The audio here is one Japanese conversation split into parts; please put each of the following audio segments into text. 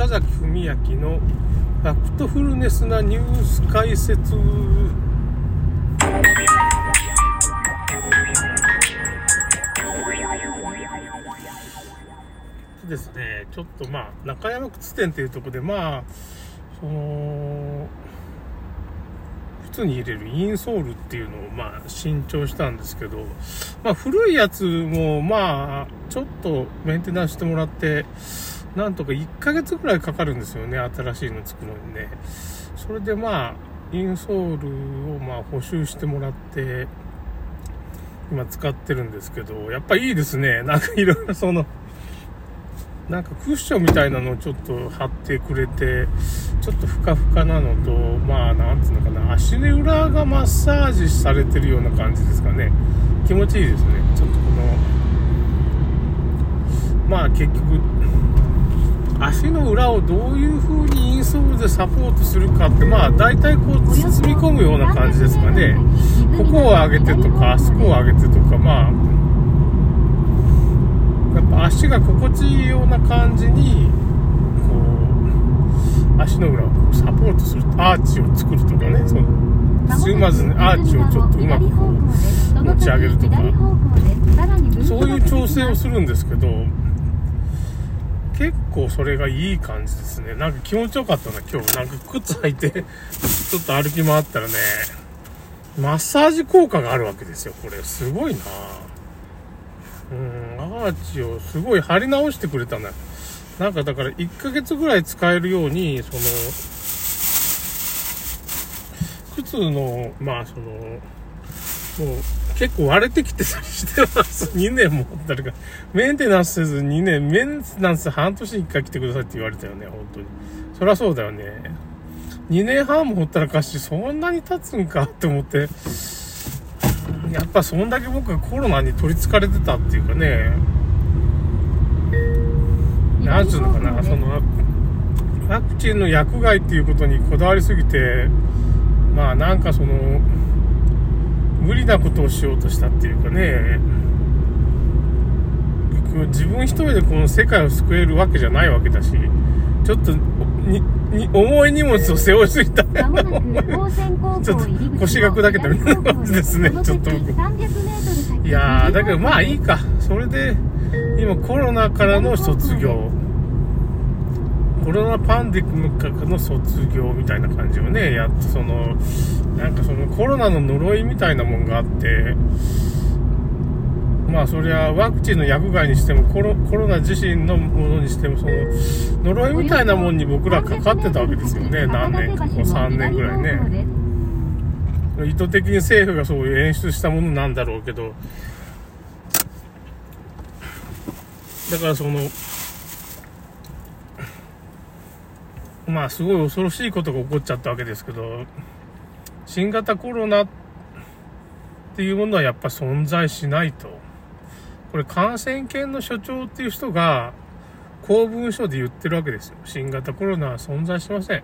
中崎文明のファクトフルネスなニュース解説。ですね。ちょっとまあ中山靴店っていうところでまあその靴に入れるインソールっていうのをまあ新調したんですけど、まあ古いやつもまあちょっとメンテナンスしてもらってなんとか1ヶ月ぐらいかかるんですよね新しいの作るのにねそれでまあインソールをまあ補修してもらって今使ってるんですけどやっぱいいですね なんかいろいろそのなんかクッションみたいなのをちょっと貼ってくれて、ちょっとふかふかなのと、まあ、なんつうのかな、足の裏がマッサージされてるような感じですかね。気持ちいいですね。ちょっとこの、まあ結局、足の裏をどういう風にインソールでサポートするかって、まあ大体こう包み込むような感じですかね。ここを上げてとか、あそこを上げてとか、まあ、やっぱ足が心地いいような感じにこう足の裏をサポートするアーチを作るとかねそのつまずにアーチをちょっとうまくこう持ち上げるとかそういう調整をするんですけど結構それがいい感じですね。なんか気持ちよかったな今日。なんか靴履いて ちょっと歩き回ったらね。マッサージ効果があるわけですよこれ。すごいな。うんアーチをすごい貼り直してくれたんだなんかだから1ヶ月ぐらい使えるようにその靴のまあそのもう結構割れてきてたりしてます2年も誰かメンテナンスせず2年メンテナンス半年に1回来てくださいって言われたよね本当に。そりゃそうだよね。2年半もほったらかしそんなに経つんかって思って。やっぱそんだけ僕がコロナに取り憑かれてたっていうかね、なんつうのかな、その、ワクチンの薬害っていうことにこだわりすぎて、まあなんかその、無理なことをしようとしたっていうかね、自分一人でこの世界を救えるわけじゃないわけだし、ちょっとにに重い荷物を背負いすぎた。ちょっと腰が砕けたみたいな感じですねちょっと僕。いやーだけどまあいいか。それで今コロナからの卒業コロナパンデミックの卒業みたいな感じをね。やっとそのなんかそのコロナの呪いみたいなもんがあって。まあそりゃワクチンの薬害にしてもコロコロナ自身のものにしてもその呪いみたいなもんに僕らかかってたわけですよね。何年かこう3年ぐらいね。意図的に政府がそういう演出したものなんだろうけど。だからそのまあすごい恐ろしいことが起こっちゃったわけですけど新型コロナっていうものはやっぱ存在しないと。これ感染研の所長っていう人が公文書で言ってるわけですよ。新型コロナは存在しません。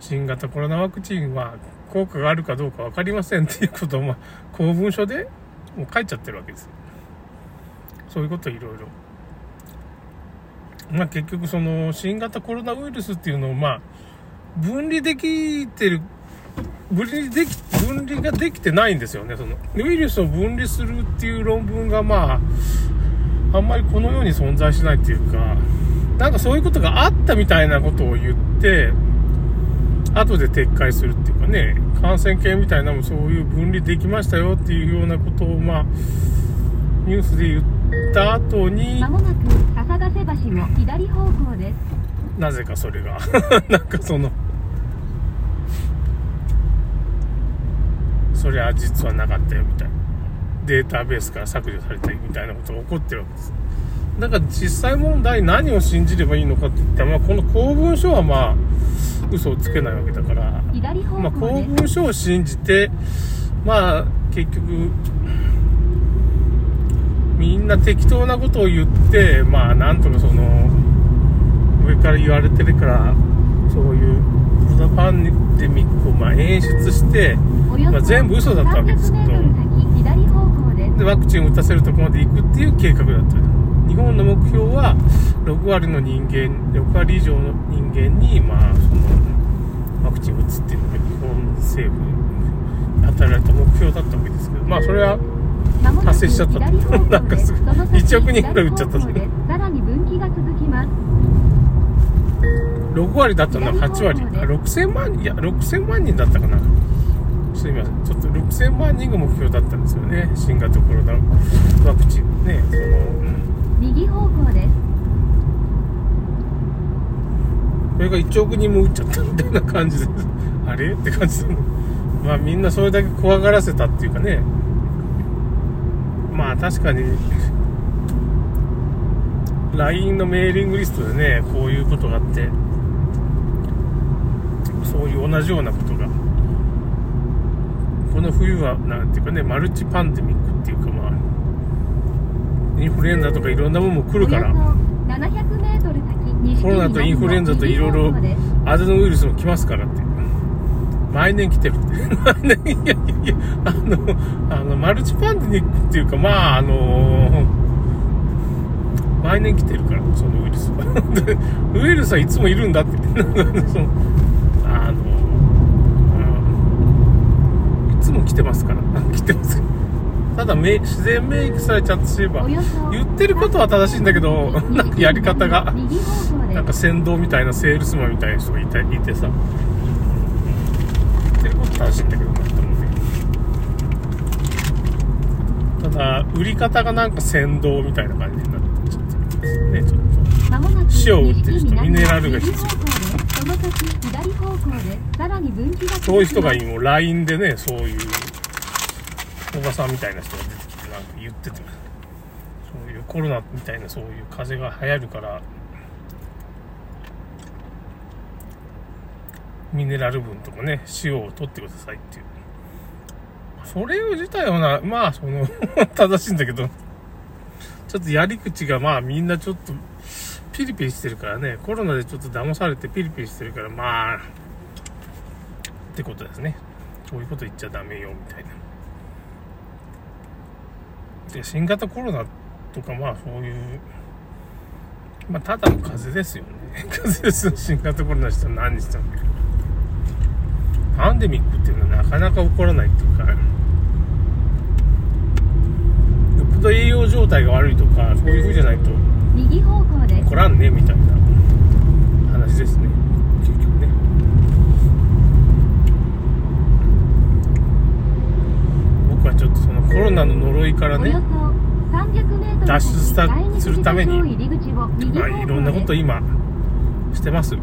新型コロナワクチンは効果があるかどうか分かりませんっていうことを、ま、公文書でもう書いちゃってるわけです。そういうこといろいろ。まあ結局その新型コロナウイルスっていうのをまあ分離できてる分離でき、分離ができてないんですよね。その、ウイルスを分離するっていう論文がまあ、あんまりこのように存在しないっていうか、なんかそういうことがあったみたいなことを言って、後で撤回するっていうかね、感染系みたいなもそういう分離できましたよっていうようなことを、まあ、ニュースで言った後に、瀬橋の左方向です。なぜかそれが、なんかその、それは実はなかったよみたいな。データベースから削除されたみたいなことが起こってるわけです。だから実際問題何を信じればいいのかって言ったら、まあ、この公文書はまあ嘘をつけないわけだから、まあ、公文書を信じてまあ結局みんな適当なことを言ってまあなんとかその上から言われてるからそういうコロナパンデミックをまあ演出してまあ、全部嘘だったわけですけどで。ワクチンを打たせるとこまで行くっていう計画だった日本の目標は6割の人間6割以上の人間にまあそのワクチンを打つっていうのが日本政府に与えられた目標だったわけですけどまあそれは達成しちゃった。なんかすごい1億人ぐらい打っちゃったさらに分岐が続きます6割だったのは8割。あ6000万いや6000万人だったかな。すいません。ちょっと6000万人が目標だったんですよね。新型コロナワクチンね。その右方向ですそれが1億人も打っちゃったみたいな感じであれ？って感じでまあみんなそれだけ怖がらせたっていうかねまあ確かに LINE のメーリングリストでねこういうことがあってそういう同じようなことが。この冬はなんていうかねマルチパンデミックっていうかまあインフルエンザとかいろんなものも来るから。およそ700メートル先西コロナとインフルエンザといろいろアデノウイルスも来ますからって毎年来てるって毎年いやいやいやあのあのマルチパンデミックっていうかまああの毎年来てるからそのウイルス。は でウイルスはいつもいるんだって。そのあのうんいつも来てますから。来てます。ただめ自然免疫されちゃってすれば言ってることは正しいんだけど なんかやり方が。なんか先導みたいなセールスマンみたいな人がいていてさ、言ってること正しいんだけどなと思うね。ただ、売り方がなんか先導みたいな感じになってちょっとね、ちょっまもなく塩を打ってる人ミネラルが必要右方向ですその先左方向でさらに分岐が、そういう人が今、LINE でね、そういう、おばさんみたいな人が出てきて、なんか言ってて、そういうコロナみたいなそういう風邪が流行るから、ミネラル分とかね、塩を取ってくださいっていう。それ自体はな、まあ、その、正しいんだけど、ちょっとやり口がまあみんなちょっとピリピリしてるからね、コロナでちょっと騙されてピリピリしてるから、まあ、ってことですね。そういうこと言っちゃダメよ、みたいな。で、新型コロナとかまあそういう、まあただの風邪ですよね。風邪ですよ、新型コロナしたら何したのパンデミックっていうのはなかなか起こらないっていうか、よっぽど栄養状態が悪いとか、そういう風じゃないと右方向です起こらんね、みたいな話ですね。結局ね。僕はちょっとそのコロナの呪いからねおよそ、300メートル脱出するためにまあ、いろんなこと今してます。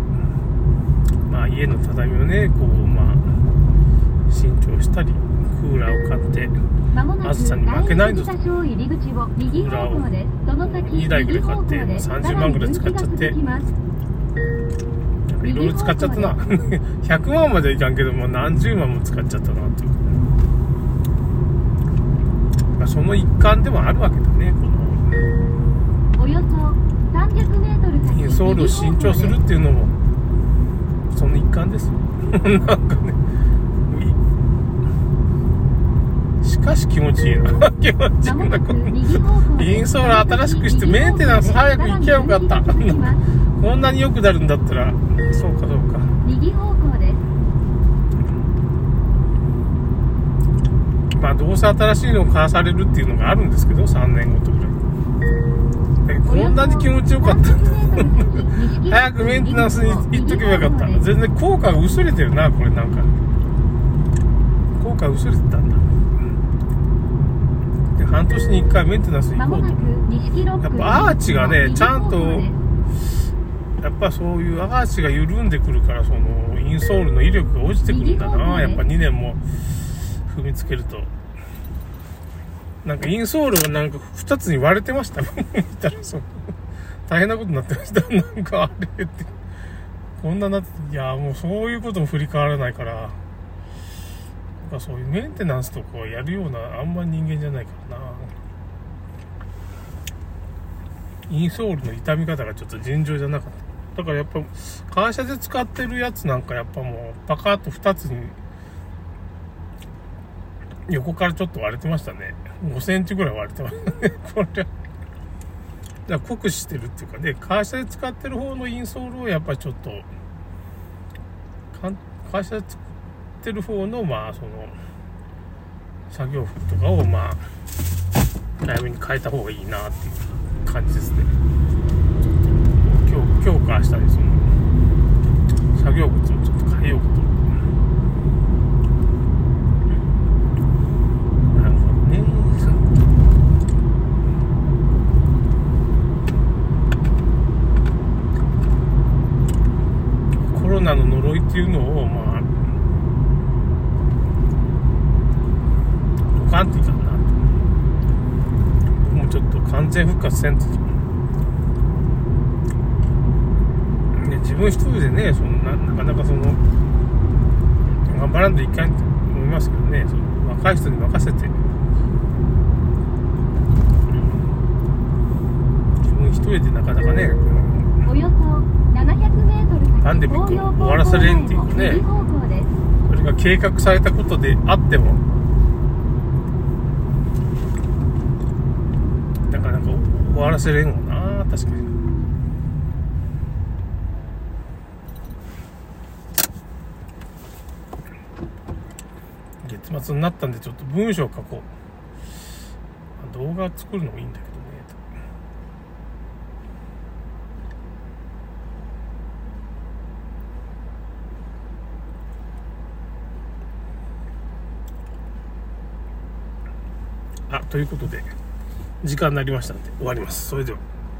まあ、家の畳をね、こう、まあ、新調したり、クーラーを買って、暑さに負けないぞ第二駐車場入り口を2台ぐらい買って30万ぐらい使っちゃっていろいろ使っちゃったな。100万まではいかんけども、何十万も使っちゃったな、っていう。まあ、その一環でもあるわけだね、この。およそ300メートル先インソールを新調するっていうのもその一環ですよなんかねいしかし気持ちいいな。気持ちいいなこのインソール新しくしてメンテナンス早く行きゃよかった。こんなに良くなるんだったらそうかそうか。右方向です。まあどうせ新しいのを買わされるっていうのがあるんですけど3年ごとぐらい。えこんなに気持ちよかった。んだ早くメンテナンスに行っとけばよかった。全然効果が薄れてるなこれなんか。効果薄れてたんだ。で半年に1回メンテナンスに行こうと。やっぱアーチがねちゃんとやっぱそういうアーチが緩んでくるからそのインソールの威力が落ちてくるんだな。やっぱ2年も踏みつけると。なんかインソールがなんか2つに割れてました。見たらそう大変なことになってました。なんかあれって。こんななっていやもうそういうことも振り返らないからなんかそういうメンテナンスとかをやるようなあんま人間じゃないからな。インソールの傷み方がちょっと尋常じゃなかった。だからやっぱ会社で使ってるやつなんかやっぱもうパカッと2つに横からちょっと割れてましたね。5センチぐらい割れてましたね。これだから酷使してるっていうかね、会社で使ってる方のインソールをやっぱりちょっと、会社で作ってる方の、まあ、その、作業服とかを、まあ、早めに変えた方がいいなっていう感じですね。今日強強化したり、その、作業靴をちょっと変えようかと。なるほどね。コロナの呪いっていうのを、まあ、ドカンっていかんな。もうちょっと完全復活せんと。ね、自分一人でね、そんな、なかなかその、頑張らんといかんと思いますけどね、その若い人に任せて、自分一人でなかなかね、およそ700メートル先パンデミックを終わらせれんっていうかねそれが計画されたことであっても、なかなか終わらせれんわな、確かに。月末になったんで、ちょっと文章書こう。動画作るのもいいんだけどね。あ、ということで、時間になりましたんで終わります。それでは。